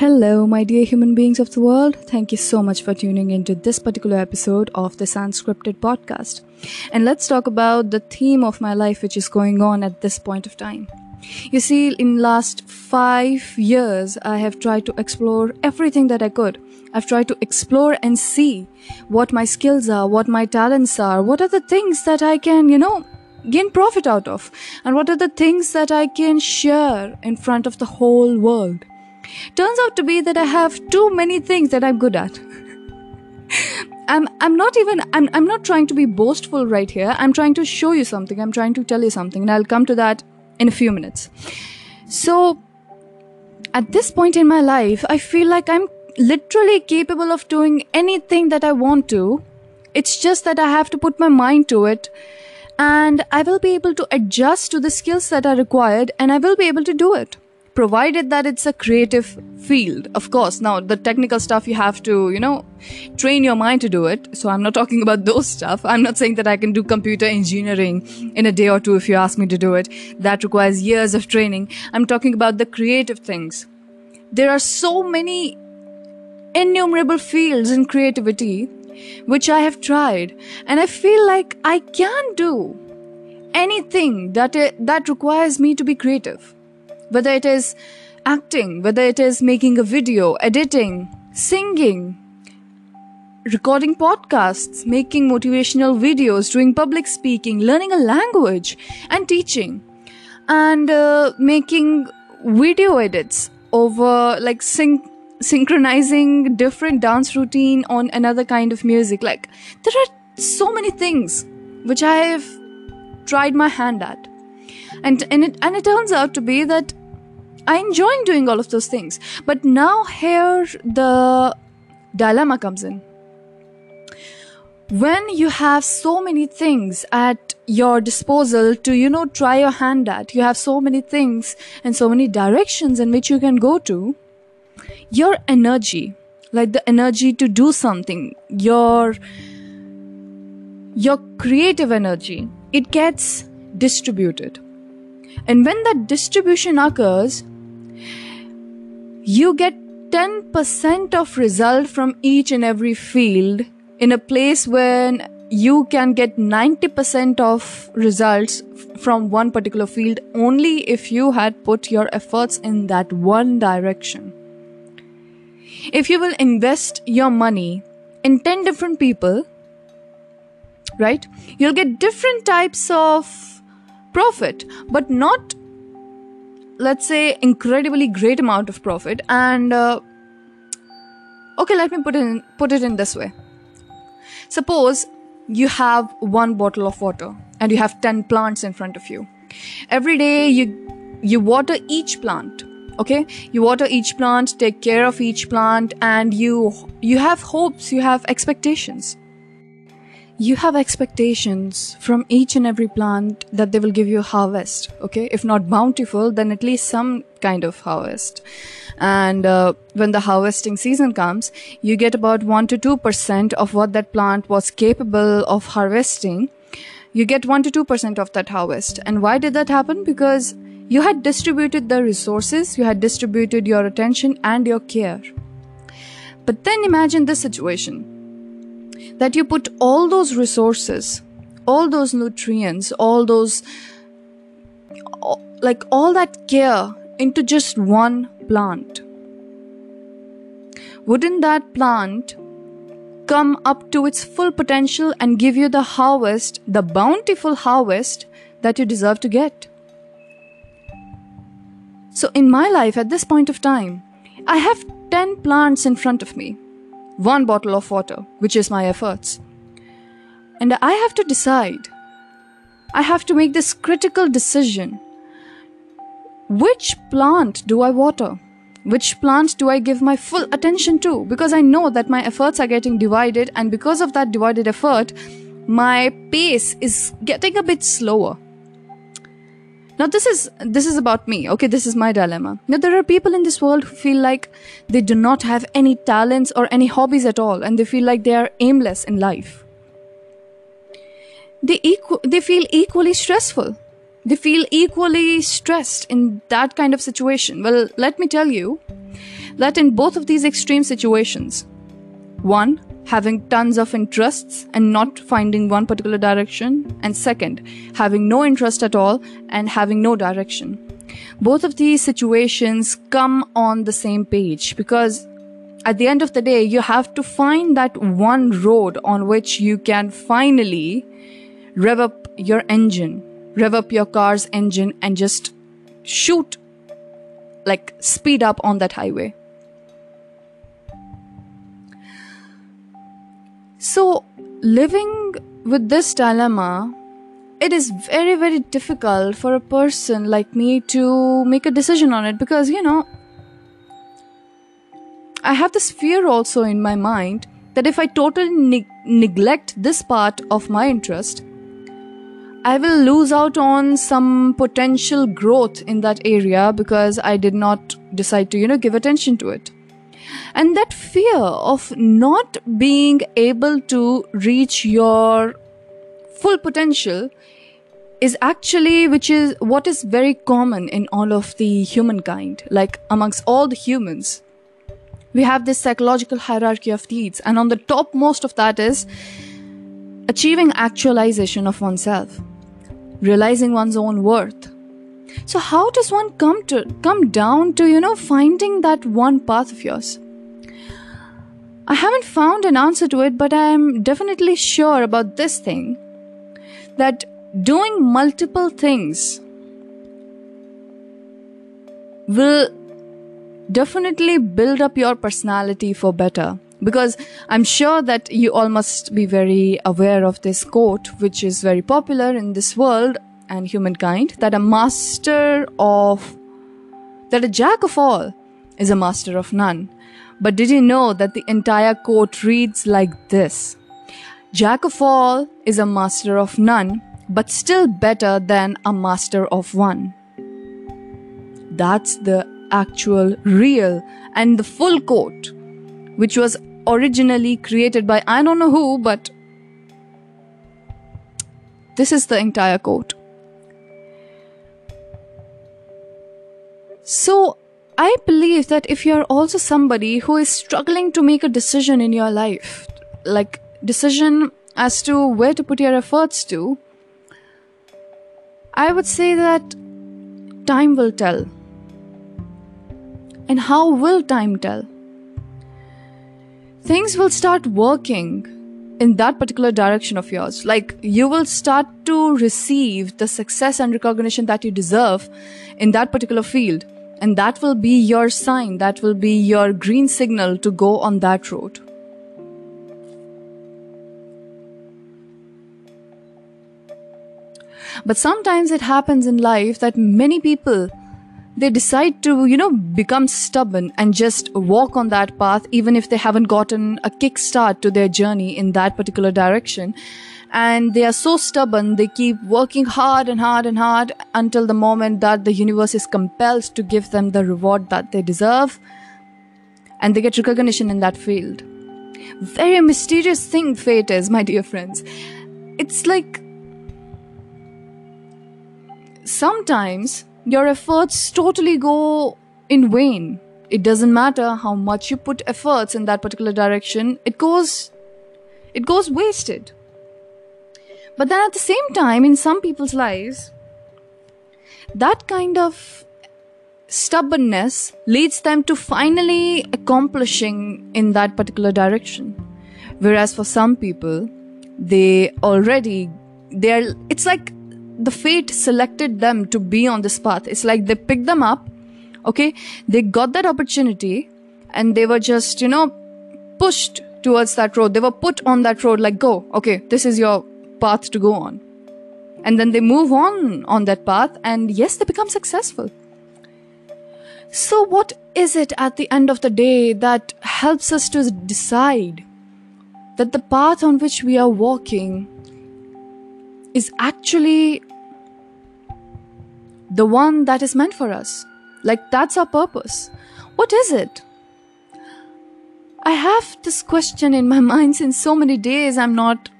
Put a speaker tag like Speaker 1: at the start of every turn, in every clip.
Speaker 1: Hello, my dear human beings of the world. Thank you so much for tuning into this particular episode of the Unscripted podcast. And let's talk about the theme of my life which is going on at this point of time. You see, in last five years, I have tried to explore everything that I could. I've tried to explore and see what my skills are, what my talents are, what are the things that I can, you know, gain profit out of, and what are the things that I can share in front of the whole world. Turns out to be that I have too many things that I'm good at. I'm I'm not even I'm I'm not trying to be boastful right here. I'm trying to show you something. I'm trying to tell you something and I'll come to that in a few minutes. So at this point in my life, I feel like I'm literally capable of doing anything that I want to. It's just that I have to put my mind to it and I will be able to adjust to the skills that are required and I will be able to do it provided that it's a creative field of course. Now the technical stuff you have to you know train your mind to do it. So i'm not talking about those stuff. I'm not saying that i can do computer engineering in a day or two if you ask me to do it. That requires years of training. I'm talking about the creative things. There are so many innumerable fields in creativity which i have tried and i feel like i can do anything that eh, that requires me to be creative whether it is acting, whether it is making a video, editing, singing, recording podcasts, making motivational videos, doing public speaking, learning a language, and teaching, and uh, making video edits over like syn- synchronizing different dance routine on another kind of music. Like there are so many things which I have tried my hand at. And, and it and it turns out to be that I enjoy doing all of those things. But now here the dilemma comes in. When you have so many things at your disposal to, you know, try your hand at, you have so many things and so many directions in which you can go to, your energy, like the energy to do something, your your creative energy, it gets distributed. And when that distribution occurs, you get 10% of result from each and every field in a place when you can get 90% of results from one particular field only if you had put your efforts in that one direction. If you will invest your money in 10 different people, right, you'll get different types of profit, but not let's say incredibly great amount of profit and uh, okay let me put it in, put it in this way. Suppose you have one bottle of water and you have 10 plants in front of you. Every day you you water each plant okay? You water each plant take care of each plant and you you have hopes you have expectations you have expectations from each and every plant that they will give you a harvest okay? If not bountiful then at least some kind of harvest. And uh, when the harvesting season comes you get about 1 to 2% of what that plant was capable of harvesting. You get 1 to 2% of that harvest. And why did that happen? Because you had distributed the resources you had distributed your attention and your care. But then imagine this situation that you put all those resources, all those nutrients, all those, like all that care into just one plant. Wouldn't that plant come up to its full potential and give you the harvest, the bountiful harvest that you deserve to get? So, in my life at this point of time, I have 10 plants in front of me one bottle of water, which is my efforts. And I have to decide. I have to make this critical decision. Which plant do I water? Which plant do I give my full attention to? Because I know that my efforts are getting divided, and because of that divided effort, my pace is getting a bit slower. Now this is this is about me. Okay, this is my dilemma. Now there are people in this world who feel like they do not have any talents or any hobbies at all and they feel like they are aimless in life. They equ- they feel equally stressful. They feel equally stressed in that kind of situation. Well, let me tell you that in both of these extreme situations, one, having tons of interests and not finding one particular direction, and second, having no interest at all and having no direction. Both of these situations come on the same page because at the end of the day, you have to find that one road on which you can finally rev up your engine, rev up your car's engine, and just shoot, like speed up on that highway. So, living with this dilemma, it is very, very difficult for a person like me to make a decision on it because, you know, I have this fear also in my mind that if I totally ne- neglect this part of my interest, I will lose out on some potential growth in that area because I did not decide to, you know, give attention to it. And that fear of not being able to reach your full potential is actually which is what is very common in all of the humankind. Like amongst all the humans we have this psychological hierarchy of needs. And on the topmost of that is achieving actualization of oneself realizing one's own worth so how does one come to come down to you know finding that one path of yours? I haven't found an answer to it but i am definitely sure about this thing that doing multiple things will definitely build up your personality for better. Because i'm sure that you all must be very aware of this quote which is very popular in this world and humankind that a master of that a jack of all is a master of none. But did you know that the entire quote reads like this? Jack of all is a master of none but still better than a master of one. That's the actual, real, and the full quote, which was originally created by I don't know who, but this is the entire quote. So, I believe that if you're also somebody who is struggling to make a decision in your life, like decision as to where to put your efforts to, I would say that time will tell. And how will time tell? Things will start working in that particular direction of yours. Like you will start to receive the success and recognition that you deserve in that particular field. And that will be your sign, that will be your green signal to go on that road. But sometimes it happens in life that many people they decide to, you know, become stubborn and just walk on that path, even if they haven't gotten a kickstart to their journey in that particular direction. And they are so stubborn, they keep working hard and hard and hard until the moment that the universe is compelled to give them the reward that they deserve. And they get recognition in that field. Very mysterious thing fate is, my dear friends. It's like sometimes your efforts totally go in vain. It doesn't matter how much you put efforts in that particular direction, it goes it goes wasted. But then at the same time, in some people's lives, that kind of stubbornness leads them to finally accomplishing in that particular direction. Whereas for some people, they already they're it's like the fate selected them to be on this path. It's like they picked them up, okay? They got that opportunity and they were just, you know, pushed towards that road. They were put on that road, like, go, okay, this is your path to go on. And then they move on on that path, and yes, they become successful. So, what is it at the end of the day that helps us to decide that the path on which we are walking is actually the one that is meant for us. Like, that's our purpose. What is it? I have this question in my mind since so many days. I'm not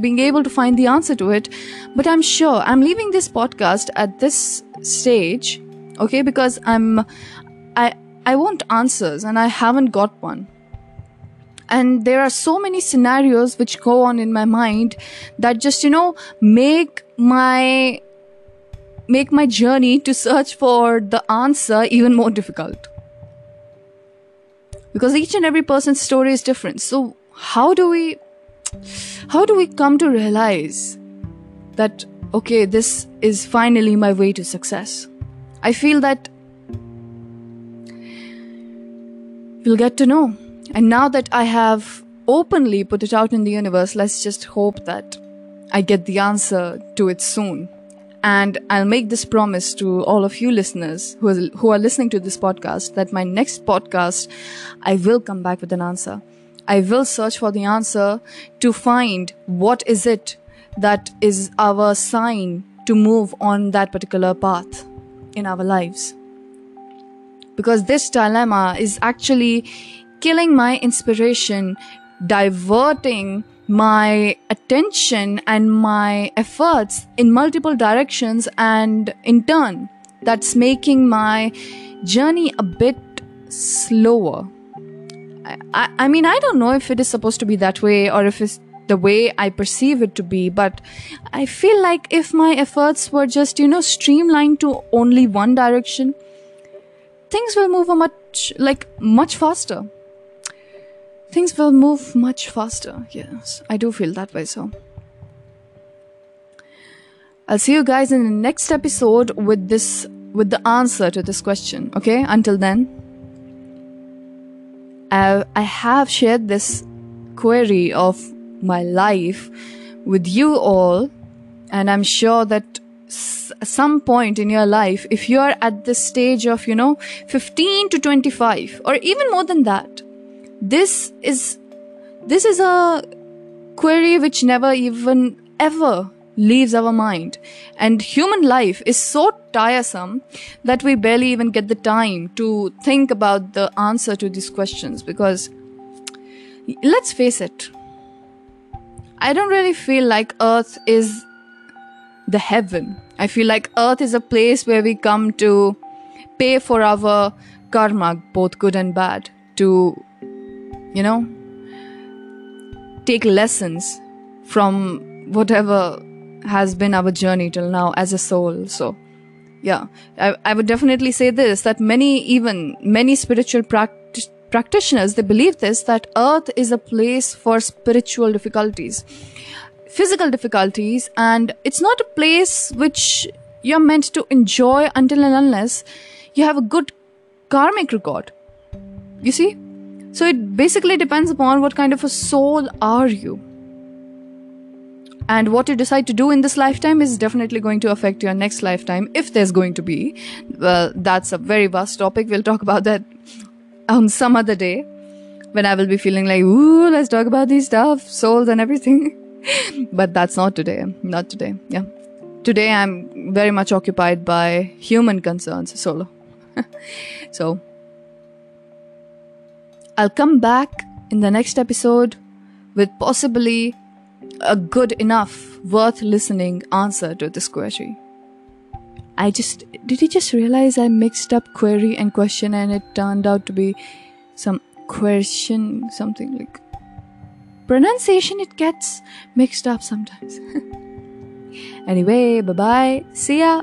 Speaker 1: being able to find the answer to it, but I'm sure I'm leaving this podcast at this stage, okay? Because I'm, I, I want answers and I haven't got one. And there are so many scenarios which go on in my mind that just, you know, make my make my journey to search for the answer even more difficult. Because each and every person's story is different. So how do we how do we come to realize that okay, this is finally my way to success? I feel that we'll get to know. And now that I have openly put it out in the universe, let's just hope that I get the answer to it soon. And I'll make this promise to all of you listeners who are, who are listening to this podcast that my next podcast, I will come back with an answer. I will search for the answer to find what is it that is our sign to move on that particular path in our lives. Because this dilemma is actually killing my inspiration, diverting my attention and my efforts in multiple directions and in turn that's making my journey a bit slower I, I mean i don't know if it is supposed to be that way or if it's the way i perceive it to be but i feel like if my efforts were just you know streamlined to only one direction things will move a much like much faster things will move much faster. Yes, I do feel that way. So, I'll see you guys in the next episode with this with the answer to this question. Okay, until then, I, I have shared this query of my life with you all, and I'm sure that some point in your life, if you are at this stage of, you know, 15 to 25, or even more than that, this is this is a query which never even ever leaves our mind. And human life is so tiresome that we barely even get the time to think about the answer to these questions because let's face it i don't really feel like earth is the heaven. I feel like earth is a place where we come to pay for our karma both good and bad to you know, take lessons from whatever has been our journey till now as a soul. So, yeah, I, I would definitely say this that many, even many spiritual practice, practitioners, they believe this that earth is a place for spiritual difficulties, physical difficulties, and it's not a place which you're meant to enjoy until and unless you have a good karmic record. You see? So it basically depends upon what kind of a soul are you. And what you decide to do in this lifetime is definitely going to affect your next lifetime, if there's going to be. Well, that's a very vast topic. We'll talk about that on some other day when I will be feeling like, ooh, let's talk about these stuff, souls and everything. but that's not today. Not today. Yeah. Today I'm very much occupied by human concerns solo. so I'll come back in the next episode with possibly a good enough, worth listening answer to this query. I just did you just realize I mixed up query and question and it turned out to be some question something like pronunciation it gets mixed up sometimes. anyway, bye bye. See ya.